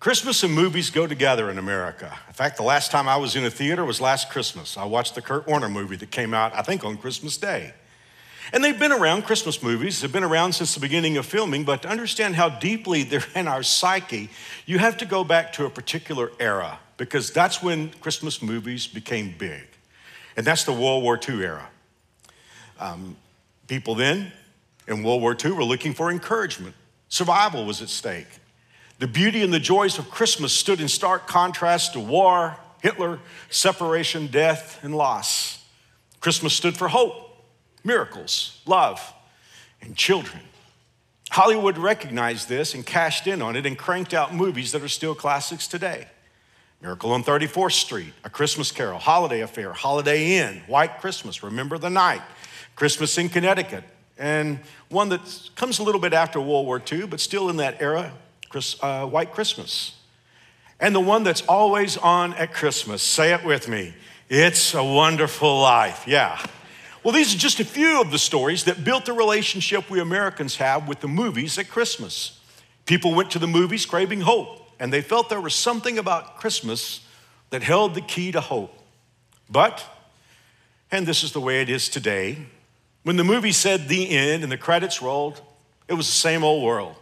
Christmas and movies go together in America. In fact, the last time I was in a theater was last Christmas. I watched the Kurt Warner movie that came out, I think, on Christmas Day. And they've been around, Christmas movies have been around since the beginning of filming, but to understand how deeply they're in our psyche, you have to go back to a particular era because that's when Christmas movies became big. And that's the World War II era. Um, people then in World War II were looking for encouragement, survival was at stake. The beauty and the joys of Christmas stood in stark contrast to war, Hitler, separation, death, and loss. Christmas stood for hope, miracles, love, and children. Hollywood recognized this and cashed in on it and cranked out movies that are still classics today. Miracle on 34th Street, A Christmas Carol, Holiday Affair, Holiday Inn, White Christmas, Remember the Night, Christmas in Connecticut, and one that comes a little bit after World War II, but still in that era, Chris, uh, White Christmas. And the one that's always on at Christmas, say it with me It's a Wonderful Life. Yeah. Well, these are just a few of the stories that built the relationship we Americans have with the movies at Christmas. People went to the movies craving hope, and they felt there was something about Christmas that held the key to hope. But, and this is the way it is today, when the movie said the end and the credits rolled, it was the same old world.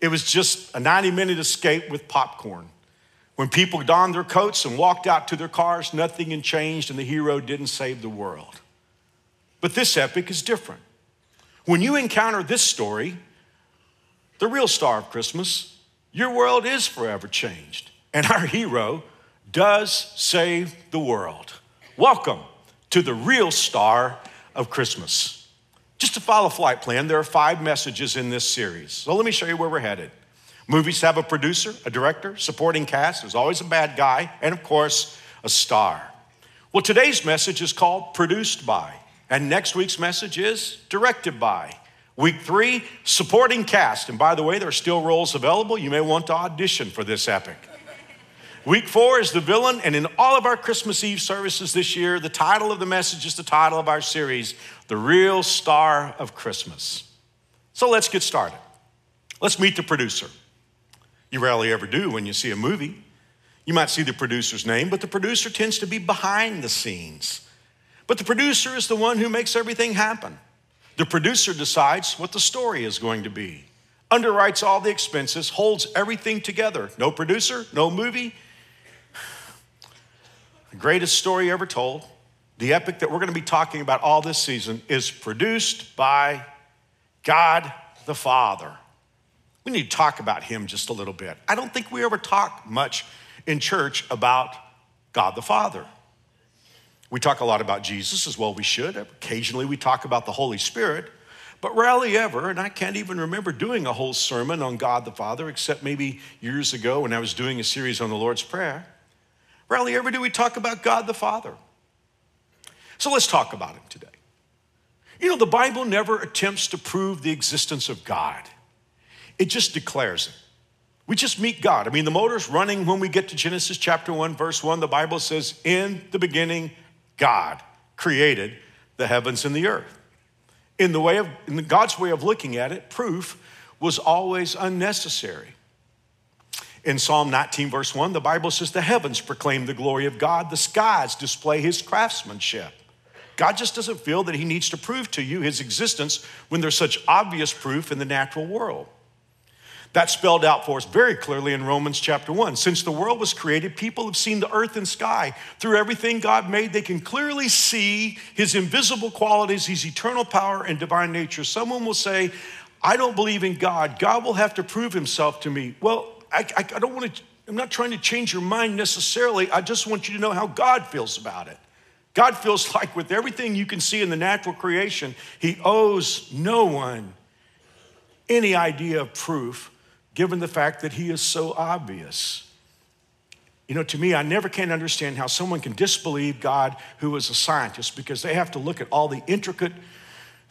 It was just a 90 minute escape with popcorn. When people donned their coats and walked out to their cars, nothing had changed and the hero didn't save the world. But this epic is different. When you encounter this story, the real star of Christmas, your world is forever changed. And our hero does save the world. Welcome to the real star of Christmas. Just to follow flight plan, there are five messages in this series. So let me show you where we're headed. Movies have a producer, a director, supporting cast, there's always a bad guy, and of course, a star. Well, today's message is called Produced By, and next week's message is Directed By. Week three, supporting cast. And by the way, there are still roles available. You may want to audition for this epic. Week four is the villain, and in all of our Christmas Eve services this year, the title of the message is the title of our series, The Real Star of Christmas. So let's get started. Let's meet the producer. You rarely ever do when you see a movie. You might see the producer's name, but the producer tends to be behind the scenes. But the producer is the one who makes everything happen. The producer decides what the story is going to be, underwrites all the expenses, holds everything together. No producer, no movie, the greatest story ever told, the epic that we're going to be talking about all this season, is produced by God the Father. We need to talk about him just a little bit. I don't think we ever talk much in church about God the Father. We talk a lot about Jesus as well, we should. Occasionally we talk about the Holy Spirit, but rarely ever, and I can't even remember doing a whole sermon on God the Father, except maybe years ago when I was doing a series on the Lord's Prayer. Rarely ever do we talk about God the Father. So let's talk about him today. You know, the Bible never attempts to prove the existence of God, it just declares it. We just meet God. I mean, the motor's running when we get to Genesis chapter 1, verse 1. The Bible says, In the beginning, God created the heavens and the earth. In the way of in God's way of looking at it, proof was always unnecessary. In Psalm 19, verse 1, the Bible says, The heavens proclaim the glory of God, the skies display his craftsmanship. God just doesn't feel that he needs to prove to you his existence when there's such obvious proof in the natural world. That's spelled out for us very clearly in Romans chapter 1. Since the world was created, people have seen the earth and sky. Through everything God made, they can clearly see his invisible qualities, his eternal power, and divine nature. Someone will say, I don't believe in God. God will have to prove himself to me. Well, I, I, I don't want to, I'm not trying to change your mind necessarily. I just want you to know how God feels about it. God feels like with everything you can see in the natural creation, He owes no one any idea of proof, given the fact that He is so obvious. You know, to me, I never can understand how someone can disbelieve God who is a scientist because they have to look at all the intricate,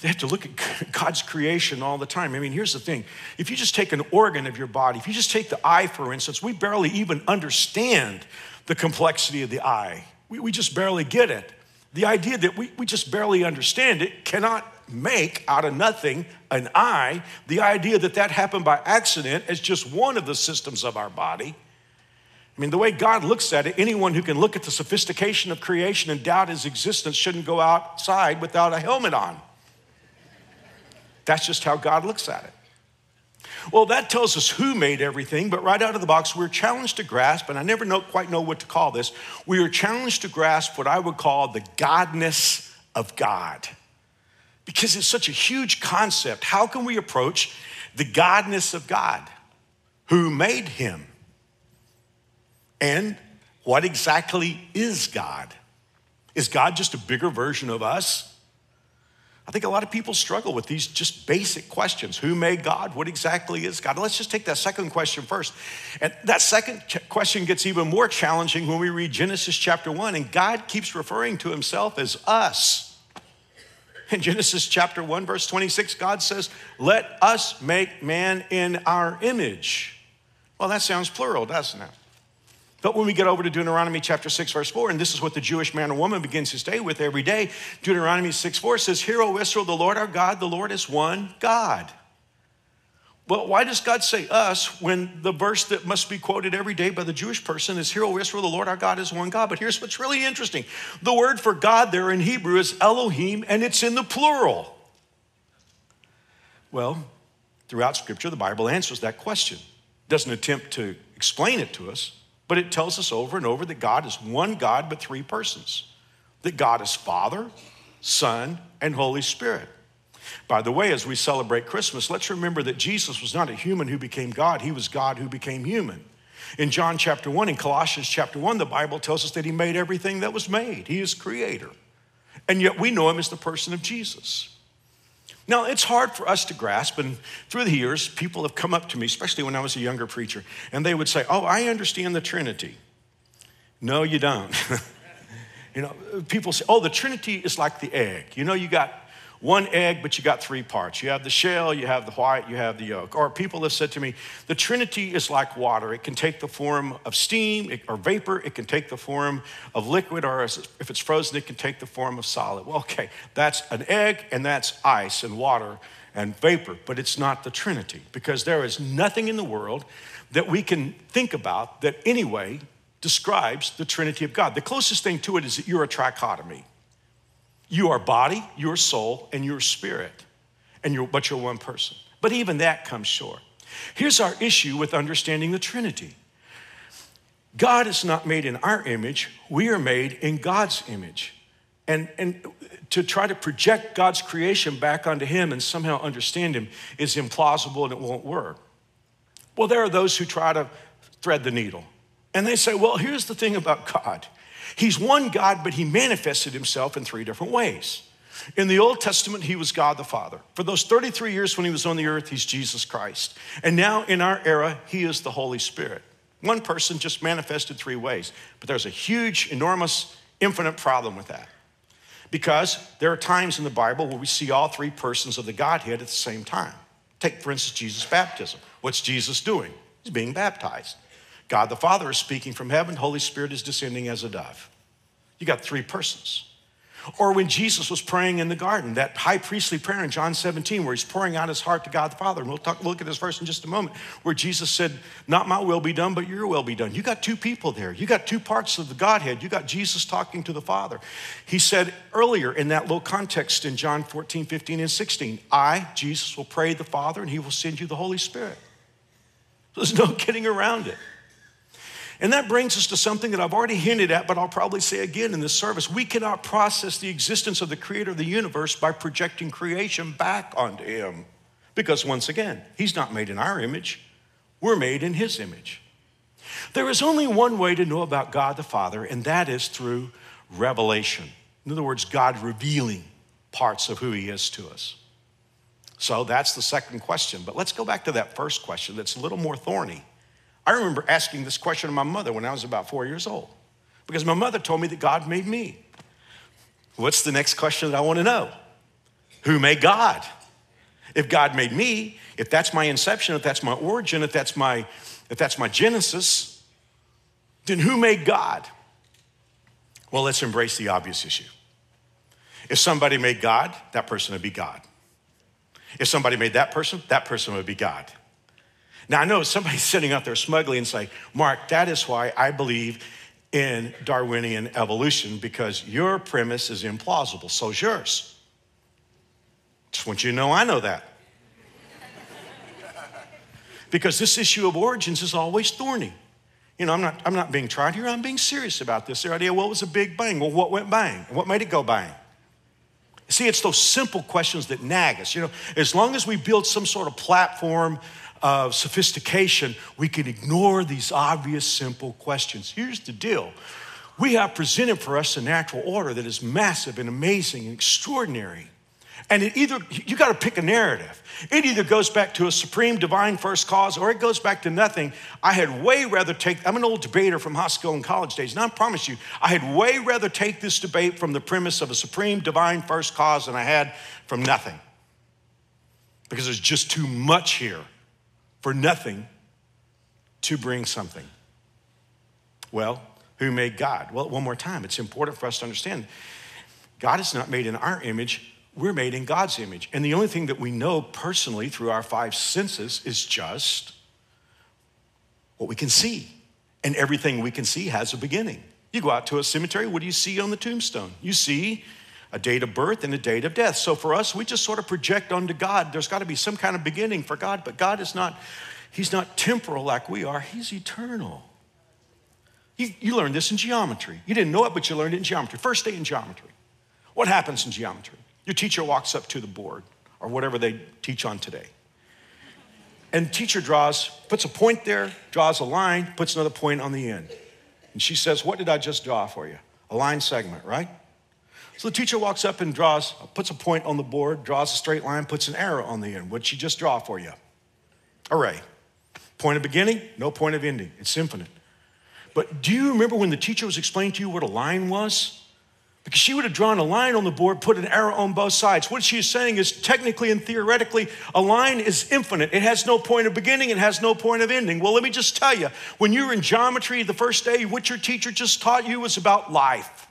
they have to look at God's creation all the time. I mean, here's the thing if you just take an organ of your body, if you just take the eye, for instance, we barely even understand the complexity of the eye. We, we just barely get it. The idea that we, we just barely understand it cannot make out of nothing an eye. The idea that that happened by accident is just one of the systems of our body. I mean, the way God looks at it, anyone who can look at the sophistication of creation and doubt his existence shouldn't go outside without a helmet on. That's just how God looks at it. Well, that tells us who made everything, but right out of the box, we're challenged to grasp, and I never know, quite know what to call this. We are challenged to grasp what I would call the godness of God. Because it's such a huge concept. How can we approach the godness of God? Who made him? And what exactly is God? Is God just a bigger version of us? I think a lot of people struggle with these just basic questions. Who made God? What exactly is God? Let's just take that second question first. And that second question gets even more challenging when we read Genesis chapter 1, and God keeps referring to himself as us. In Genesis chapter 1, verse 26, God says, Let us make man in our image. Well, that sounds plural, doesn't it? But when we get over to Deuteronomy chapter 6, verse 4, and this is what the Jewish man or woman begins his day with every day, Deuteronomy 6, 4 says, Hear, O Israel, the Lord our God, the Lord is one God. Well, why does God say us when the verse that must be quoted every day by the Jewish person is, Hear, O Israel, the Lord our God is one God? But here's what's really interesting the word for God there in Hebrew is Elohim, and it's in the plural. Well, throughout Scripture, the Bible answers that question, doesn't attempt to explain it to us. But it tells us over and over that God is one God, but three persons. That God is Father, Son, and Holy Spirit. By the way, as we celebrate Christmas, let's remember that Jesus was not a human who became God, he was God who became human. In John chapter 1, in Colossians chapter 1, the Bible tells us that he made everything that was made. He is creator. And yet we know him as the person of Jesus. Now, it's hard for us to grasp, and through the years, people have come up to me, especially when I was a younger preacher, and they would say, Oh, I understand the Trinity. No, you don't. you know, people say, Oh, the Trinity is like the egg. You know, you got one egg, but you got three parts. You have the shell, you have the white, you have the yolk. Or people have said to me, the Trinity is like water. It can take the form of steam or vapor, it can take the form of liquid, or if it's frozen, it can take the form of solid. Well, okay, that's an egg, and that's ice and water and vapor, but it's not the Trinity because there is nothing in the world that we can think about that anyway describes the Trinity of God. The closest thing to it is that you're a trichotomy. You are body, your soul, and your spirit, and you're, but you're one person. But even that comes short. Here's our issue with understanding the Trinity God is not made in our image, we are made in God's image. And, and to try to project God's creation back onto Him and somehow understand Him is implausible and it won't work. Well, there are those who try to thread the needle. And they say, well, here's the thing about God He's one God, but he manifested himself in three different ways. In the Old Testament, he was God the Father. For those 33 years when he was on the earth, he's Jesus Christ. And now in our era, he is the Holy Spirit. One person just manifested three ways. But there's a huge, enormous, infinite problem with that. Because there are times in the Bible where we see all three persons of the Godhead at the same time. Take, for instance, Jesus' baptism. What's Jesus doing? He's being baptized. God the Father is speaking from heaven, Holy Spirit is descending as a dove. You got three persons. Or when Jesus was praying in the garden, that high priestly prayer in John 17, where he's pouring out his heart to God the Father. And we'll talk, look at this verse in just a moment, where Jesus said, Not my will be done, but your will be done. You got two people there. You got two parts of the Godhead. You got Jesus talking to the Father. He said earlier in that little context in John 14, 15, and 16, I, Jesus, will pray the Father, and he will send you the Holy Spirit. There's no getting around it. And that brings us to something that I've already hinted at, but I'll probably say again in this service. We cannot process the existence of the creator of the universe by projecting creation back onto him. Because once again, he's not made in our image, we're made in his image. There is only one way to know about God the Father, and that is through revelation. In other words, God revealing parts of who he is to us. So that's the second question. But let's go back to that first question that's a little more thorny. I remember asking this question of my mother when I was about four years old because my mother told me that God made me. What's the next question that I want to know? Who made God? If God made me, if that's my inception, if that's my origin, if that's my if that's my genesis, then who made God? Well, let's embrace the obvious issue. If somebody made God, that person would be God. If somebody made that person, that person would be God. Now, I know somebody's sitting out there smugly and saying, Mark, that is why I believe in Darwinian evolution because your premise is implausible. So's yours. Just want you to know I know that. because this issue of origins is always thorny. You know, I'm not, I'm not being tried here, I'm being serious about this. The idea, what was a big bang? Well, what went bang? What made it go bang? See, it's those simple questions that nag us. You know, as long as we build some sort of platform of sophistication, we can ignore these obvious, simple questions. Here's the deal we have presented for us a natural order that is massive and amazing and extraordinary. And it either, you got to pick a narrative. It either goes back to a supreme divine first cause or it goes back to nothing. I had way rather take, I'm an old debater from high school and college days, and I promise you, I had way rather take this debate from the premise of a supreme divine first cause than I had from nothing. Because there's just too much here for nothing to bring something. Well, who made God? Well, one more time, it's important for us to understand God is not made in our image, we're made in God's image. And the only thing that we know personally through our five senses is just what we can see. And everything we can see has a beginning. You go out to a cemetery, what do you see on the tombstone? You see a date of birth and a date of death. So for us, we just sort of project onto God. There's got to be some kind of beginning for God, but God is not, He's not temporal like we are, He's eternal. You, you learned this in geometry. You didn't know it, but you learned it in geometry. First day in geometry. What happens in geometry? Your teacher walks up to the board or whatever they teach on today. And teacher draws, puts a point there, draws a line, puts another point on the end. And she says, What did I just draw for you? A line segment, right? So the teacher walks up and draws, puts a point on the board, draws a straight line, puts an arrow on the end. What'd she just draw for you? Array. Point of beginning, no point of ending. It's infinite. But do you remember when the teacher was explaining to you what a line was? Because she would have drawn a line on the board, put an arrow on both sides. What she is saying is technically and theoretically, a line is infinite. It has no point of beginning, it has no point of ending. Well, let me just tell you when you were in geometry the first day, what your teacher just taught you was about life.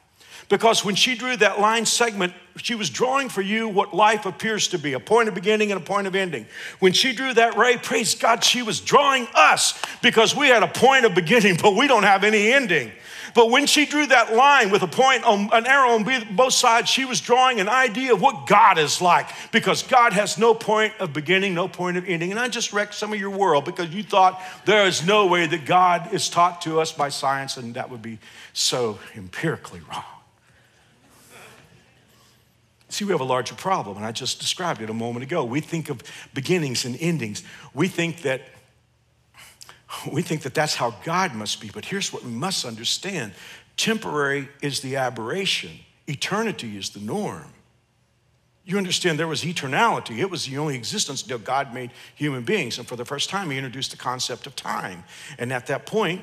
Because when she drew that line segment, she was drawing for you what life appears to be a point of beginning and a point of ending. When she drew that ray, praise God, she was drawing us because we had a point of beginning, but we don't have any ending. But when she drew that line with a point on an arrow on both sides, she was drawing an idea of what God is like because God has no point of beginning, no point of ending. And I just wrecked some of your world because you thought there is no way that God is taught to us by science, and that would be so empirically wrong. See, we have a larger problem, and I just described it a moment ago. We think of beginnings and endings. We think that we think that that's how God must be, but here's what we must understand temporary is the aberration, eternity is the norm. You understand there was eternality. It was the only existence until God made human beings. And for the first time, He introduced the concept of time. And at that point,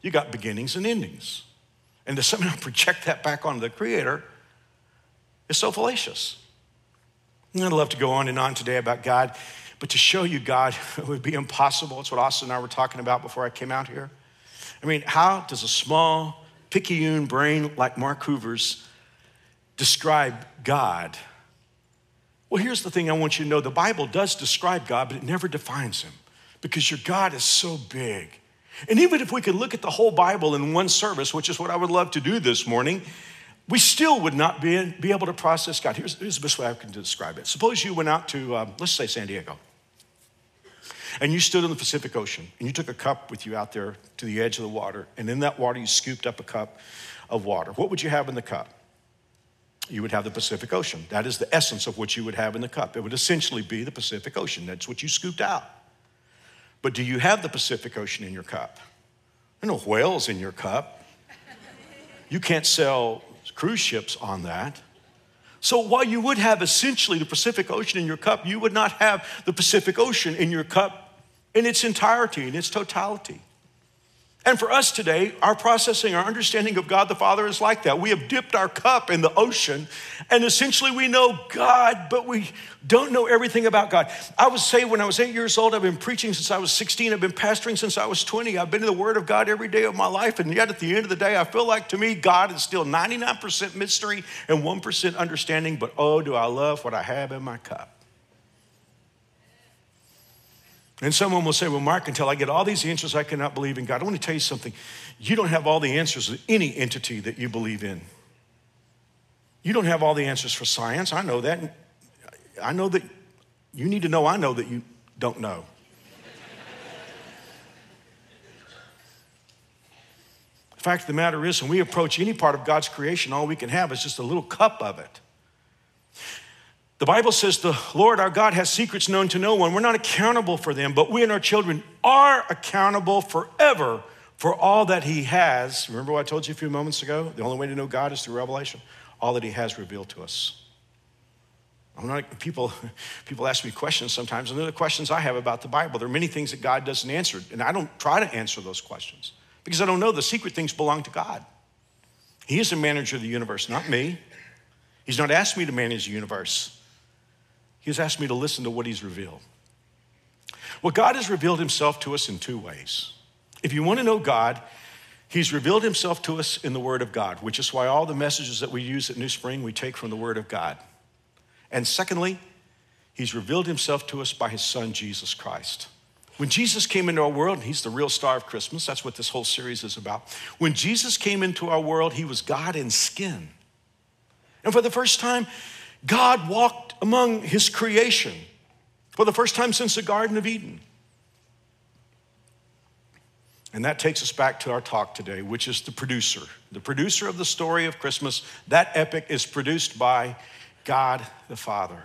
you got beginnings and endings. And to somehow project that back onto the Creator is so fallacious. And I'd love to go on and on today about God but to show you God would be impossible. It's what Austin and I were talking about before I came out here. I mean, how does a small, picayune brain like Mark Hoover's describe God? Well, here's the thing I want you to know the Bible does describe God, but it never defines him because your God is so big. And even if we could look at the whole Bible in one service, which is what I would love to do this morning, we still would not be, be able to process God. Here's, here's the best way I can describe it. Suppose you went out to, uh, let's say, San Diego and you stood in the Pacific Ocean and you took a cup with you out there to the edge of the water, and in that water you scooped up a cup of water, what would you have in the cup? You would have the Pacific Ocean. That is the essence of what you would have in the cup. It would essentially be the Pacific Ocean. That's what you scooped out. But do you have the Pacific Ocean in your cup? There are no whales in your cup. You can't sell cruise ships on that. So while you would have essentially the Pacific Ocean in your cup, you would not have the Pacific Ocean in your cup in its entirety, in its totality. And for us today, our processing, our understanding of God the Father is like that. We have dipped our cup in the ocean, and essentially we know God, but we don't know everything about God. I would say when I was eight years old, I've been preaching since I was 16, I've been pastoring since I was 20. I've been in the Word of God every day of my life, and yet at the end of the day, I feel like to me, God is still 99% mystery and 1% understanding, but oh, do I love what I have in my cup. And someone will say, Well, Mark, until I get all these answers, I cannot believe in God. I want to tell you something. You don't have all the answers of any entity that you believe in. You don't have all the answers for science. I know that. I know that you need to know, I know that you don't know. the fact of the matter is, when we approach any part of God's creation, all we can have is just a little cup of it. The Bible says the Lord our God has secrets known to no one. We're not accountable for them, but we and our children are accountable forever for all that He has. Remember what I told you a few moments ago? The only way to know God is through revelation. All that He has revealed to us. I'm not, people, people ask me questions sometimes, and they're the questions I have about the Bible. There are many things that God doesn't answer, and I don't try to answer those questions because I don't know. The secret things belong to God. He is the manager of the universe, not me. He's not asked me to manage the universe. He's asked me to listen to what he's revealed. Well, God has revealed himself to us in two ways. If you want to know God, he's revealed himself to us in the Word of God, which is why all the messages that we use at New Spring we take from the Word of God. And secondly, he's revealed himself to us by his Son, Jesus Christ. When Jesus came into our world, and he's the real star of Christmas, that's what this whole series is about. When Jesus came into our world, he was God in skin. And for the first time, God walked among his creation for the first time since the Garden of Eden. And that takes us back to our talk today, which is the producer. The producer of the story of Christmas. That epic is produced by God the Father.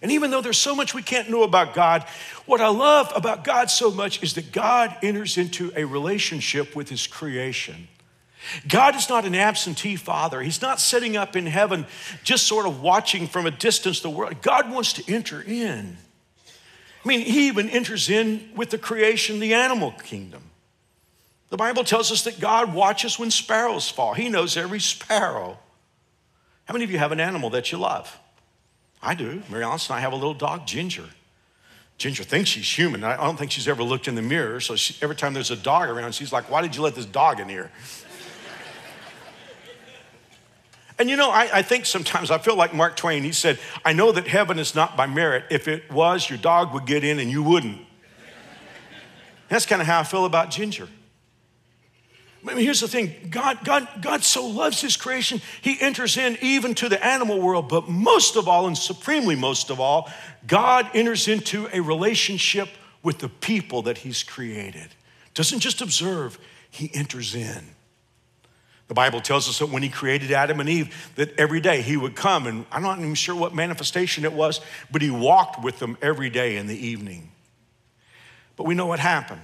And even though there's so much we can't know about God, what I love about God so much is that God enters into a relationship with his creation. God is not an absentee father. He's not sitting up in heaven just sort of watching from a distance the world. God wants to enter in. I mean, he even enters in with the creation, the animal kingdom. The Bible tells us that God watches when sparrows fall. He knows every sparrow. How many of you have an animal that you love? I do. Mary Alice and I have a little dog, Ginger. Ginger thinks she's human. I don't think she's ever looked in the mirror. So she, every time there's a dog around, she's like, Why did you let this dog in here? And you know, I, I, think sometimes I feel like Mark Twain. He said, I know that heaven is not by merit. If it was, your dog would get in and you wouldn't. That's kind of how I feel about Ginger. I mean, here's the thing God, God, God so loves his creation, he enters in even to the animal world, but most of all, and supremely most of all, God enters into a relationship with the people that he's created. Doesn't just observe, he enters in. The Bible tells us that when he created Adam and Eve, that every day he would come, and I'm not even sure what manifestation it was, but he walked with them every day in the evening. But we know what happened.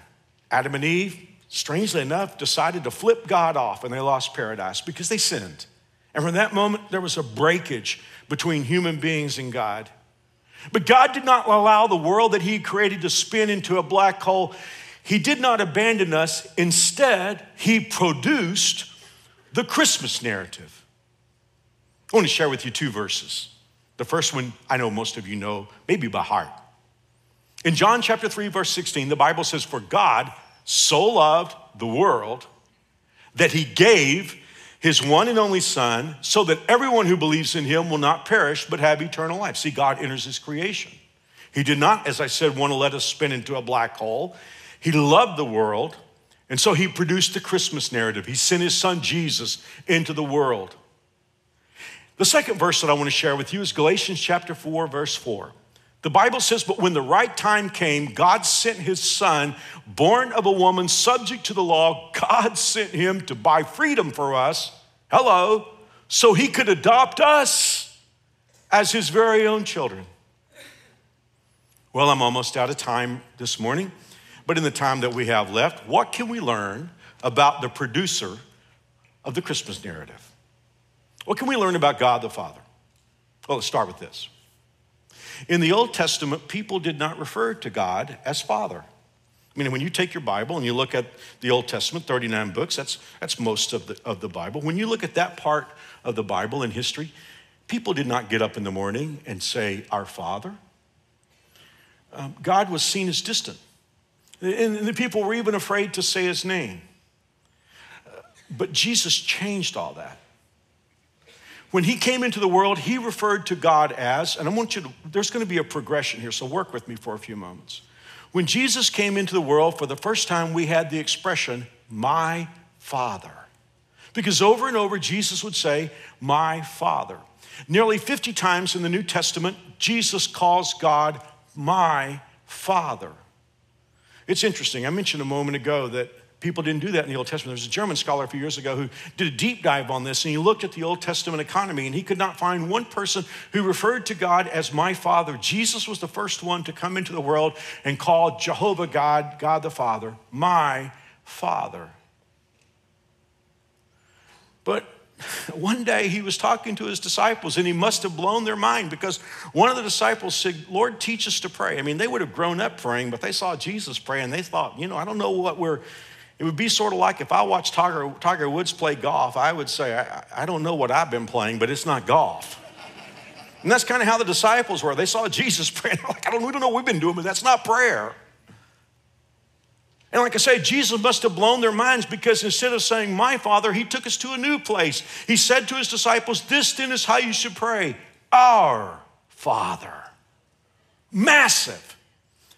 Adam and Eve, strangely enough, decided to flip God off and they lost paradise because they sinned. And from that moment, there was a breakage between human beings and God. But God did not allow the world that He created to spin into a black hole. He did not abandon us. Instead, He produced the Christmas narrative. I want to share with you two verses. The first one I know most of you know, maybe by heart. In John chapter 3, verse 16, the Bible says, For God so loved the world that he gave his one and only Son, so that everyone who believes in him will not perish but have eternal life. See, God enters his creation. He did not, as I said, want to let us spin into a black hole. He loved the world and so he produced the Christmas narrative. He sent his son Jesus into the world. The second verse that I want to share with you is Galatians chapter 4, verse 4. The Bible says, But when the right time came, God sent his son, born of a woman, subject to the law. God sent him to buy freedom for us. Hello. So he could adopt us as his very own children. Well, I'm almost out of time this morning. But in the time that we have left, what can we learn about the producer of the Christmas narrative? What can we learn about God the Father? Well, let's start with this. In the Old Testament, people did not refer to God as Father. I mean, when you take your Bible and you look at the Old Testament, 39 books, that's, that's most of the, of the Bible. When you look at that part of the Bible in history, people did not get up in the morning and say, Our Father. Um, God was seen as distant. And the people were even afraid to say his name. But Jesus changed all that. When he came into the world, he referred to God as, and I want you to, there's going to be a progression here, so work with me for a few moments. When Jesus came into the world, for the first time, we had the expression, my Father. Because over and over, Jesus would say, my Father. Nearly 50 times in the New Testament, Jesus calls God my Father. It's interesting. I mentioned a moment ago that people didn't do that in the Old Testament. There was a German scholar a few years ago who did a deep dive on this, and he looked at the Old Testament economy, and he could not find one person who referred to God as my Father. Jesus was the first one to come into the world and call Jehovah God, God the Father, my Father. But one day he was talking to his disciples and he must have blown their mind because one of the disciples said, Lord, teach us to pray. I mean, they would have grown up praying, but they saw Jesus pray and they thought, you know, I don't know what we're, it would be sort of like if I watched Tiger, Tiger Woods play golf, I would say, I, I don't know what I've been playing, but it's not golf. And that's kind of how the disciples were. They saw Jesus praying, like, I don't, we don't know what we've been doing, but that's not prayer. And like I say, Jesus must have blown their minds because instead of saying, My Father, he took us to a new place. He said to his disciples, This then is how you should pray Our Father. Massive.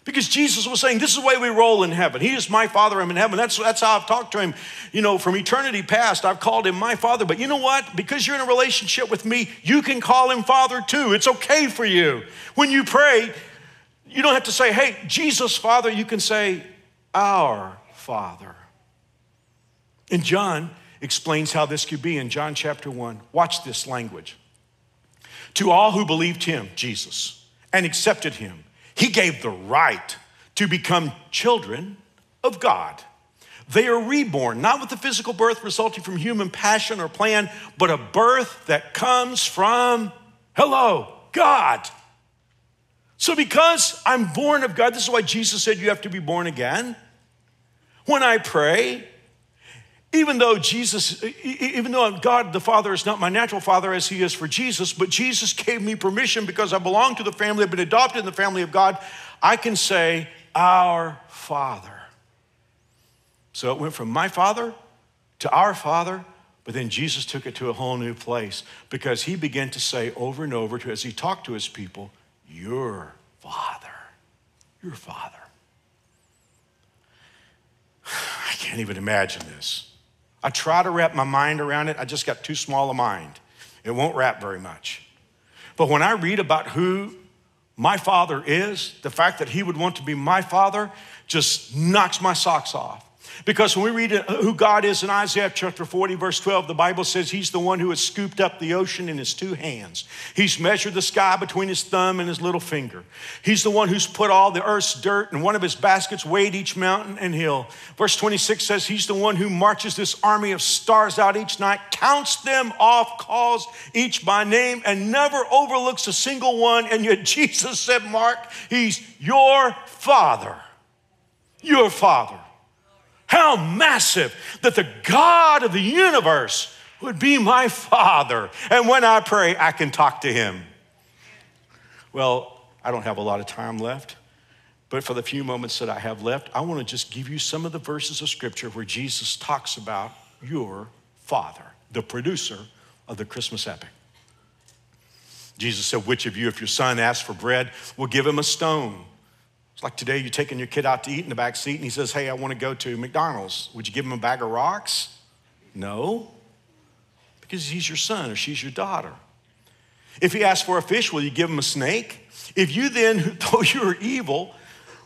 Because Jesus was saying, This is the way we roll in heaven. He is my Father, I'm in heaven. That's, that's how I've talked to him, you know, from eternity past. I've called him my Father. But you know what? Because you're in a relationship with me, you can call him Father too. It's okay for you. When you pray, you don't have to say, Hey, Jesus, Father. You can say, our Father. And John explains how this could be in John chapter 1. Watch this language. To all who believed him, Jesus, and accepted him, he gave the right to become children of God. They are reborn, not with the physical birth resulting from human passion or plan, but a birth that comes from, hello, God. So, because I'm born of God, this is why Jesus said you have to be born again. When I pray, even though Jesus, even though God the Father is not my natural father as he is for Jesus, but Jesus gave me permission because I belong to the family, I've been adopted in the family of God, I can say, Our Father. So it went from my Father to our Father, but then Jesus took it to a whole new place because he began to say over and over to as he talked to his people, your father, your father. I can't even imagine this. I try to wrap my mind around it, I just got too small a mind. It won't wrap very much. But when I read about who my father is, the fact that he would want to be my father just knocks my socks off. Because when we read who God is in Isaiah chapter 40, verse 12, the Bible says he's the one who has scooped up the ocean in his two hands. He's measured the sky between his thumb and his little finger. He's the one who's put all the earth's dirt in one of his baskets, weighed each mountain and hill. Verse 26 says he's the one who marches this army of stars out each night, counts them off, calls each by name, and never overlooks a single one. And yet Jesus said, Mark, he's your father. Your father. How massive that the God of the universe would be my father. And when I pray, I can talk to him. Well, I don't have a lot of time left, but for the few moments that I have left, I want to just give you some of the verses of scripture where Jesus talks about your father, the producer of the Christmas epic. Jesus said, Which of you, if your son asks for bread, will give him a stone? It's like today you're taking your kid out to eat in the back seat and he says, Hey, I want to go to McDonald's. Would you give him a bag of rocks? No, because he's your son or she's your daughter. If he asks for a fish, will you give him a snake? If you then, though you're evil,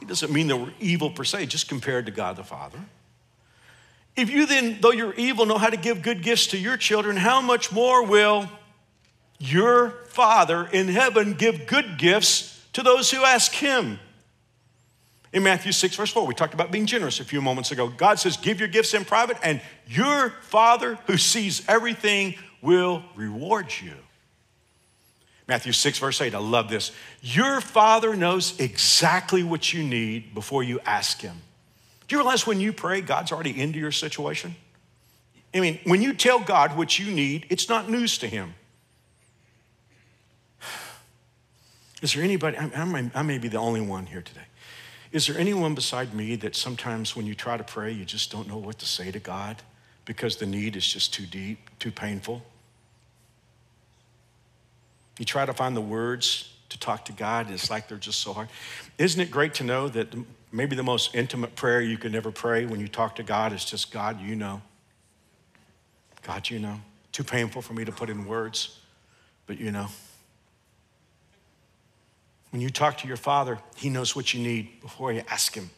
it doesn't mean that we're evil per se, just compared to God the Father. If you then, though you're evil, know how to give good gifts to your children, how much more will your Father in heaven give good gifts to those who ask him? In Matthew 6, verse 4. We talked about being generous a few moments ago. God says, Give your gifts in private, and your Father who sees everything will reward you. Matthew 6, verse 8. I love this. Your Father knows exactly what you need before you ask Him. Do you realize when you pray, God's already into your situation? I mean, when you tell God what you need, it's not news to Him. Is there anybody, I, may, I may be the only one here today. Is there anyone beside me that sometimes when you try to pray, you just don't know what to say to God because the need is just too deep, too painful? You try to find the words to talk to God, it's like they're just so hard. Isn't it great to know that maybe the most intimate prayer you can ever pray when you talk to God is just, God, you know. God, you know. Too painful for me to put in words, but you know. When you talk to your father, he knows what you need before you ask him.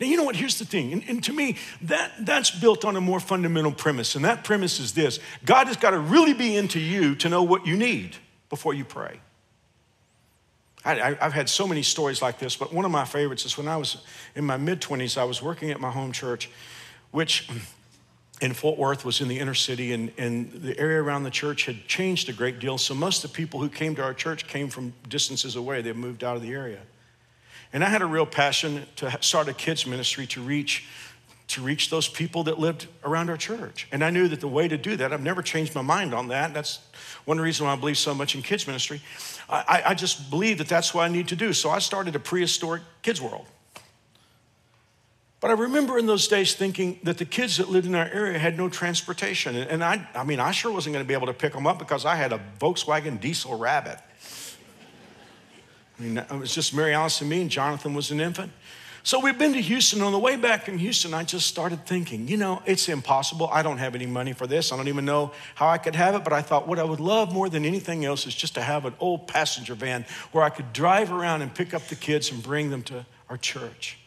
Now, you know what? Here's the thing. And, and, to me, that, that's built on a more fundamental premise. And that premise is this God has got to really be into you to know what you need before you pray. I, have had so many stories like this, but one of my favorites is when I was in my mid 20s, I was working at my home church, which in Fort Worth was in the inner city, and, and the area around the church had changed a great deal. So most of the people who came to our church came from distances away, they moved out of the area. And I had a real passion to start a kids' ministry to reach to reach those people that lived around our church. And I knew that the way to do that, I've never changed my mind on that. That's one reason why I believe so much in kids ministry. I, I just believe that that's what I need to do. So I started a prehistoric kids world. But I remember in those days thinking that the kids that lived in our area had no transportation. And I, I mean, I sure wasn't going to be able to pick them up because I had a Volkswagen diesel rabbit. I mean, it was just Mary Alice and me, and Jonathan was an infant. So we've been to Houston. On the way back from Houston, I just started thinking, you know, it's impossible. I don't have any money for this. I don't even know how I could have it. But I thought what I would love more than anything else is just to have an old passenger van where I could drive around and pick up the kids and bring them to our church.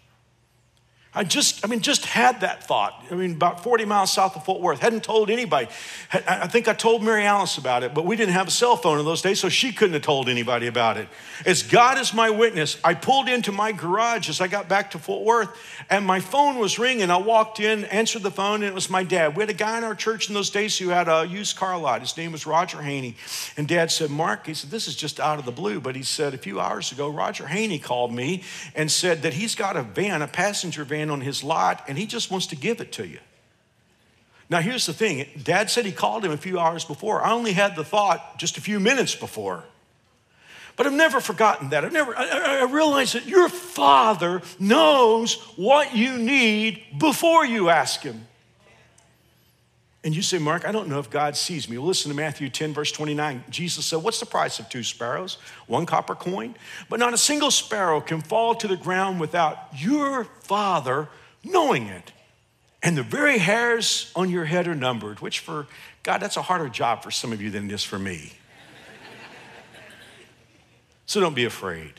I just, I mean, just had that thought. I mean, about 40 miles south of Fort Worth. Hadn't told anybody. I think I told Mary Alice about it, but we didn't have a cell phone in those days, so she couldn't have told anybody about it. As God is my witness, I pulled into my garage as I got back to Fort Worth, and my phone was ringing. I walked in, answered the phone, and it was my dad. We had a guy in our church in those days who had a used car lot. His name was Roger Haney. And dad said, Mark, he said, this is just out of the blue, but he said, a few hours ago, Roger Haney called me and said that he's got a van, a passenger van on his lot and he just wants to give it to you. Now, here's the thing Dad said he called him a few hours before. I only had the thought just a few minutes before. But I've never forgotten that. I've never, I, I realized that your father knows what you need before you ask him. And you say, Mark, I don't know if God sees me. Well, listen to Matthew 10, verse 29. Jesus said, What's the price of two sparrows? One copper coin? But not a single sparrow can fall to the ground without your Father knowing it. And the very hairs on your head are numbered, which for God, that's a harder job for some of you than it is for me. so don't be afraid.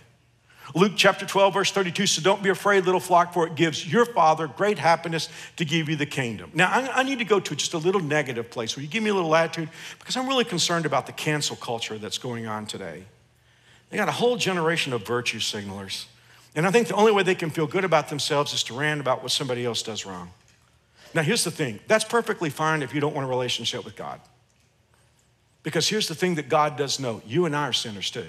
Luke chapter 12, verse 32 So don't be afraid, little flock, for it gives your Father great happiness to give you the kingdom. Now, I, I need to go to just a little negative place. Will you give me a little attitude? Because I'm really concerned about the cancel culture that's going on today. They got a whole generation of virtue signalers. And I think the only way they can feel good about themselves is to rant about what somebody else does wrong. Now, here's the thing that's perfectly fine if you don't want a relationship with God. Because here's the thing that God does know you and I are sinners too.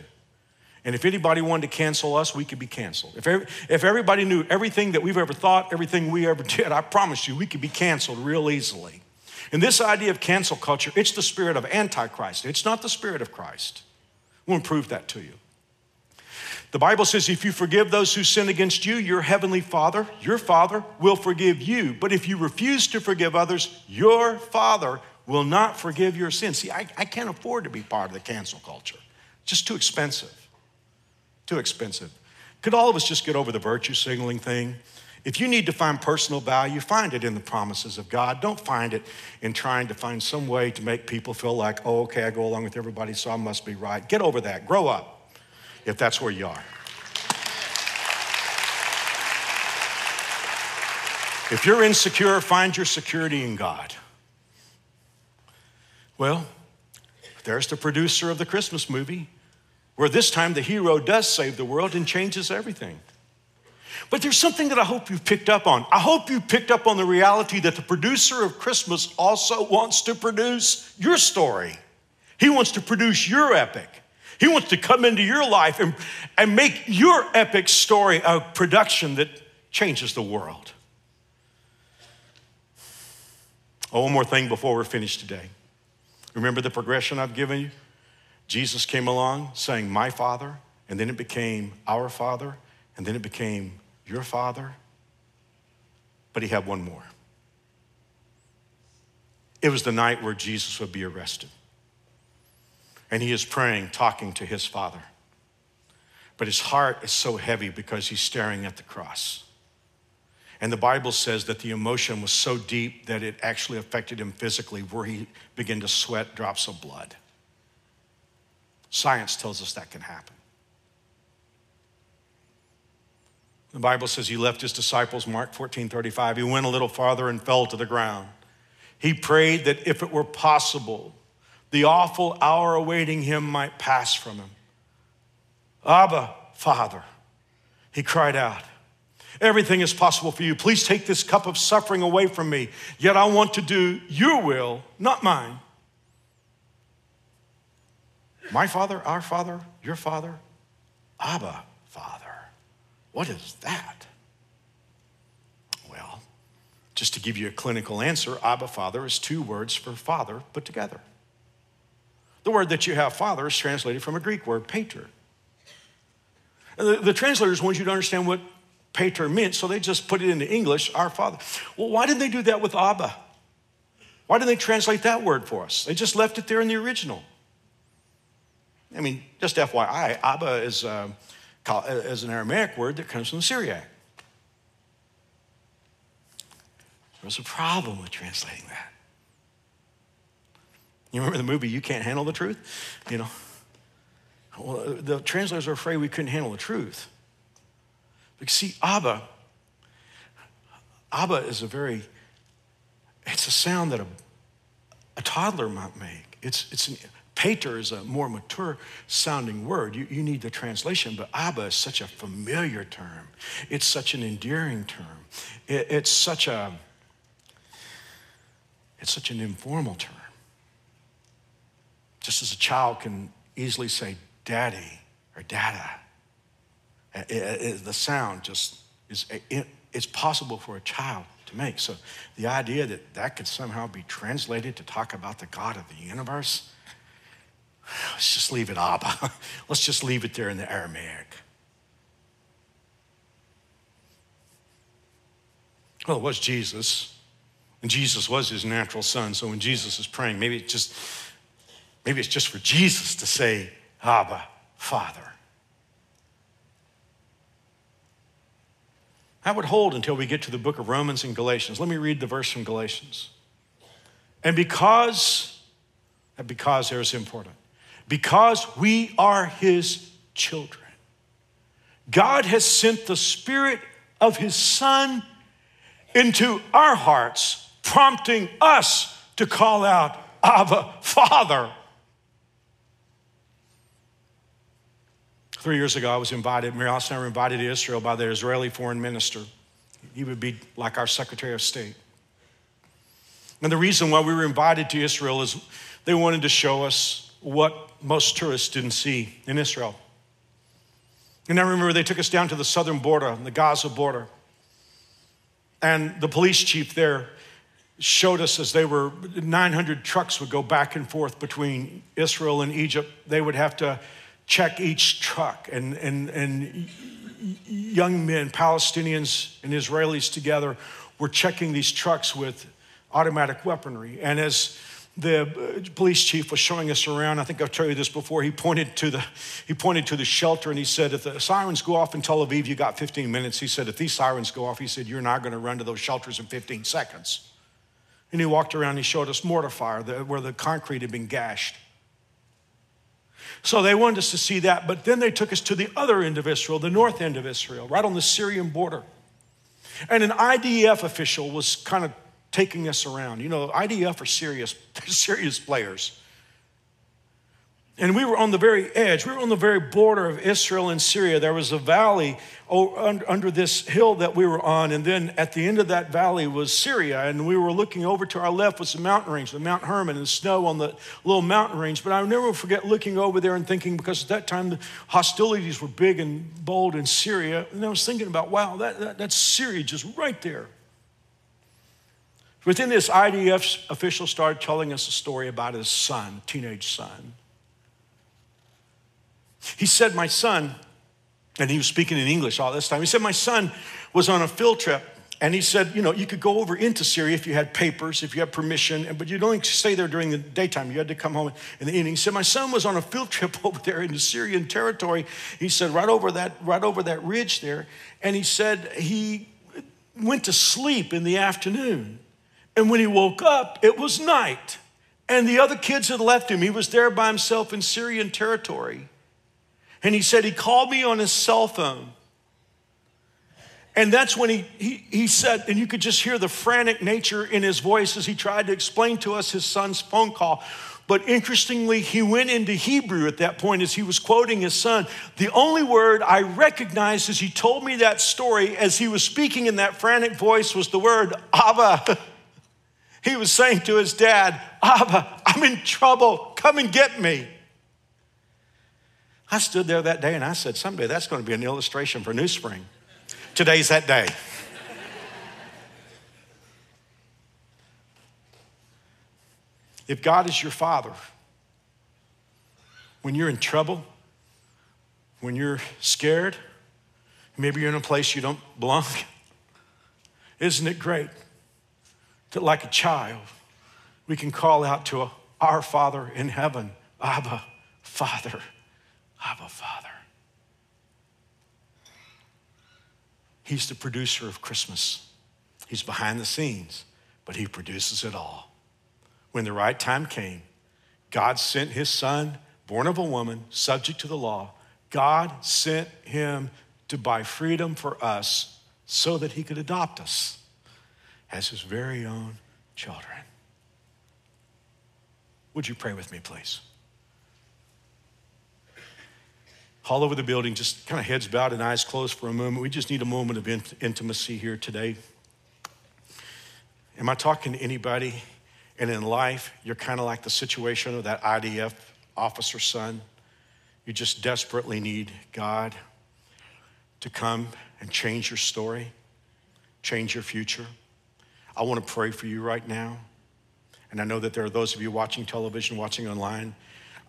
And if anybody wanted to cancel us, we could be canceled. If, if everybody knew everything that we've ever thought, everything we ever did, I promise you, we could be canceled real easily. And this idea of cancel culture, it's the spirit of Antichrist. It's not the spirit of Christ. We'll prove that to you. The Bible says if you forgive those who sin against you, your heavenly Father, your Father, will forgive you. But if you refuse to forgive others, your Father will not forgive your sins. See, I, I can't afford to be part of the cancel culture. It's just too expensive. Too expensive. Could all of us just get over the virtue signaling thing? If you need to find personal value, find it in the promises of God. Don't find it in trying to find some way to make people feel like, oh, okay, I go along with everybody, so I must be right. Get over that. Grow up if that's where you are. If you're insecure, find your security in God. Well, there's the producer of the Christmas movie, where this time the hero does save the world and changes everything. But there's something that I hope you picked up on. I hope you picked up on the reality that the producer of Christmas also wants to produce your story. He wants to produce your epic. He wants to come into your life and, and make your epic story a production that changes the world. Oh, one more thing before we're finished today. Remember the progression I've given you? Jesus came along saying, My Father, and then it became our Father, and then it became your Father. But he had one more. It was the night where Jesus would be arrested. And he is praying, talking to his Father. But his heart is so heavy because he's staring at the cross. And the Bible says that the emotion was so deep that it actually affected him physically, where he began to sweat drops of blood. Science tells us that can happen. The Bible says he left his disciples, Mark 14 35. He went a little farther and fell to the ground. He prayed that if it were possible, the awful hour awaiting him might pass from him. Abba, Father, he cried out. Everything is possible for you. Please take this cup of suffering away from me. Yet I want to do your will, not mine. My Father, our Father, your Father, Abba, Father. What is that? Well, just to give you a clinical answer, Abba, Father is two words for Father put together. The word that you have, Father, is translated from a Greek word, pater. The, the translators want you to understand what pater meant, so they just put it into English, our Father. Well, why didn't they do that with Abba? Why didn't they translate that word for us? They just left it there in the original. I mean, just FYI, Abba is, uh, is an Aramaic word that comes from the Syriac. There's a problem with translating that. You remember the movie You Can't Handle the Truth? You know, well, the translators are afraid we couldn't handle the truth. Because see, Abba, Abba is a very, it's a sound that a, a toddler might make. It's, it's an, Pater is a more mature sounding word. You, you need the translation, but Abba is such a familiar term. It's such an endearing term. It, it's such a, it's such an informal term. Just as a child can easily say daddy or dada. It, it, the sound just is, it, it's possible for a child to make. So the idea that that could somehow be translated to talk about the God of the universe, let's just leave it Abba. let's just leave it there in the Aramaic. Well, it was Jesus, and Jesus was his natural son. So when Jesus is praying, maybe it's just maybe it's just for Jesus to say Abba, Father. That would hold until we get to the book of Romans and Galatians. Let me read the verse from Galatians. And because, and because there is important, because we are his children, God has sent the Spirit of his Son into our hearts, prompting us to call out, Abba, Father. Three years ago, I was invited, Mary I were invited to Israel by the Israeli foreign minister. He would be like our Secretary of State. And the reason why we were invited to Israel is they wanted to show us what most tourists didn't see in Israel. And I remember they took us down to the southern border, the Gaza border. And the police chief there showed us as they were 900 trucks would go back and forth between Israel and Egypt. They would have to check each truck, and, and, and young men, Palestinians and Israelis together, were checking these trucks with automatic weaponry. And as the uh, police chief was showing us around. I think I've told you this before. He pointed to the he pointed to the shelter and he said, "If the sirens go off in Tel Aviv, you got 15 minutes." He said, "If these sirens go off, he said, you're not going to run to those shelters in 15 seconds." And he walked around. And he showed us mortar fire where the concrete had been gashed. So they wanted us to see that, but then they took us to the other end of Israel, the north end of Israel, right on the Syrian border. And an IDF official was kind of taking us around. You know, IDF are serious, serious players. And we were on the very edge, we were on the very border of Israel and Syria. There was a valley under this hill that we were on, and then at the end of that valley was Syria. And we were looking over to our left was the mountain range, the Mount Hermon, and the snow on the little mountain range. But I never forget looking over there and thinking, because at that time the hostilities were big and bold in Syria. And I was thinking about, wow, that, that, that's Syria just right there. Within this, IDF official started telling us a story about his son, teenage son. He said, My son, and he was speaking in English all this time, he said, My son was on a field trip and he said, you know, you could go over into Syria if you had papers, if you had permission, but you don't stay there during the daytime. You had to come home in the evening. He said, my son was on a field trip over there in the Syrian territory. He said, right over that, right over that ridge there. And he said he went to sleep in the afternoon. And when he woke up, it was night. And the other kids had left him. He was there by himself in Syrian territory. And he said he called me on his cell phone. And that's when he, he, he said, and you could just hear the frantic nature in his voice as he tried to explain to us his son's phone call. But interestingly, he went into Hebrew at that point as he was quoting his son. The only word I recognized as he told me that story, as he was speaking in that frantic voice, was the word Abba. He was saying to his dad, Abba, I'm in trouble. Come and get me. I stood there that day and I said, Someday that's going to be an illustration for New Spring. Today's that day. If God is your father, when you're in trouble, when you're scared, maybe you're in a place you don't belong, isn't it great that, like a child, we can call out to a, our Father in heaven, Abba, Father, Abba, Father? He's the producer of Christmas. He's behind the scenes, but He produces it all. When the right time came, God sent His Son, born of a woman, subject to the law. God sent Him to buy freedom for us so that He could adopt us as His very own children. Would you pray with me, please? all over the building, just kind of heads bowed and eyes closed for a moment. We just need a moment of int- intimacy here today. Am I talking to anybody? And in life, you're kind of like the situation of that IDF officer son. You just desperately need God to come and change your story, change your future. I want to pray for you right now. And I know that there are those of you watching television, watching online.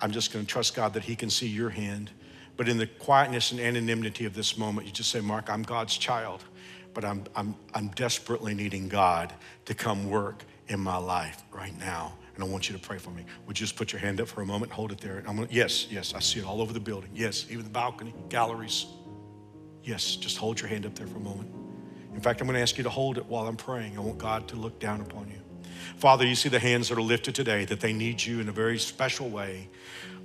I'm just going to trust God that He can see your hand but in the quietness and anonymity of this moment, you just say, Mark, I'm God's child, but I'm, I'm, I'm desperately needing God to come work in my life right now. And I want you to pray for me. Would you just put your hand up for a moment, hold it there? I'm gonna, yes, yes, I see it all over the building. Yes, even the balcony, galleries. Yes, just hold your hand up there for a moment. In fact, I'm going to ask you to hold it while I'm praying. I want God to look down upon you. Father, you see the hands that are lifted today that they need you in a very special way.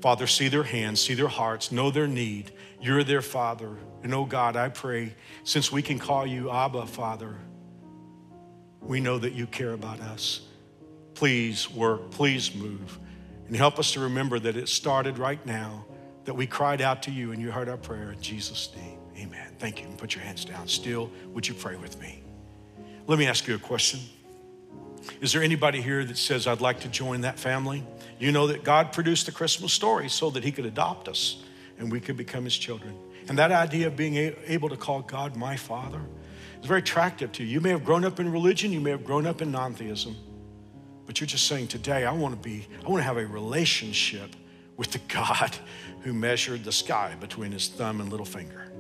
Father, see their hands, see their hearts, know their need. You're their Father. And oh God, I pray, since we can call you Abba, Father, we know that you care about us. Please work, please move, and help us to remember that it started right now, that we cried out to you and you heard our prayer in Jesus' name. Amen. Thank you. Put your hands down. Still, would you pray with me? Let me ask you a question. Is there anybody here that says, I'd like to join that family? You know that God produced the Christmas story so that He could adopt us and we could become His children. And that idea of being able to call God my Father is very attractive to you. You may have grown up in religion, you may have grown up in non theism, but you're just saying, Today, I want to be, I want to have a relationship with the God who measured the sky between His thumb and little finger.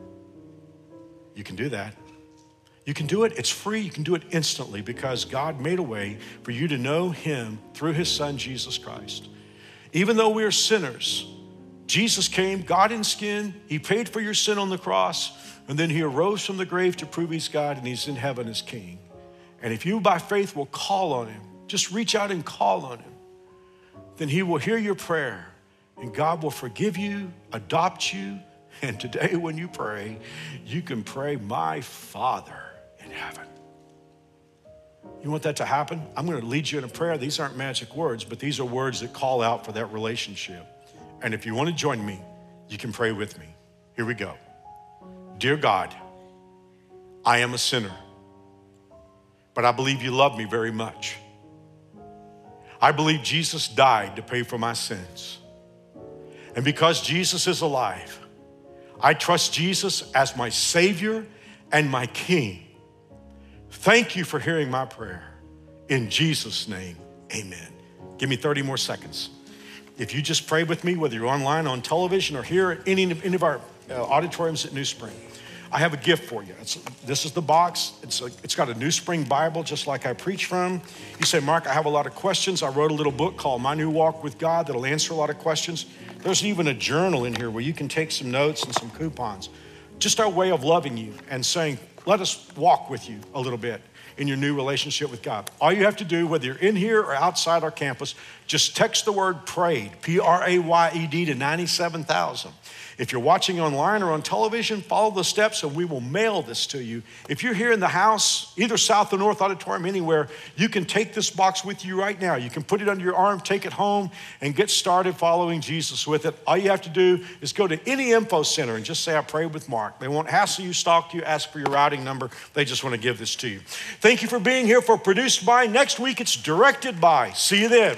You can do that. You can do it, it's free, you can do it instantly because God made a way for you to know Him through His Son, Jesus Christ. Even though we are sinners, Jesus came, God in skin, He paid for your sin on the cross, and then He arose from the grave to prove He's God and He's in heaven as King. And if you by faith will call on Him, just reach out and call on Him, then He will hear your prayer and God will forgive you, adopt you, and today when you pray, you can pray, My Father in heaven. You want that to happen? I'm going to lead you in a prayer. These aren't magic words, but these are words that call out for that relationship. And if you want to join me, you can pray with me. Here we go. Dear God, I am a sinner, but I believe you love me very much. I believe Jesus died to pay for my sins. And because Jesus is alive, I trust Jesus as my Savior and my King. Thank you for hearing my prayer. In Jesus' name, amen. Give me 30 more seconds. If you just pray with me, whether you're online, on television, or here at any, any of our uh, auditoriums at New Spring, I have a gift for you. It's, this is the box. It's, a, it's got a New Spring Bible, just like I preach from. You say, Mark, I have a lot of questions. I wrote a little book called My New Walk with God that'll answer a lot of questions. There's even a journal in here where you can take some notes and some coupons. Just our way of loving you and saying, let us walk with you a little bit in your new relationship with God. All you have to do, whether you're in here or outside our campus, just text the word prayed, P R A Y E D, to 97,000. If you're watching online or on television, follow the steps and we will mail this to you. If you're here in the house, either South or North Auditorium, anywhere, you can take this box with you right now. You can put it under your arm, take it home, and get started following Jesus with it. All you have to do is go to any info center and just say, I prayed with Mark. They won't hassle you, stalk you, ask for your routing number. They just want to give this to you. Thank you for being here for Produced By. Next week, it's Directed By. See you then.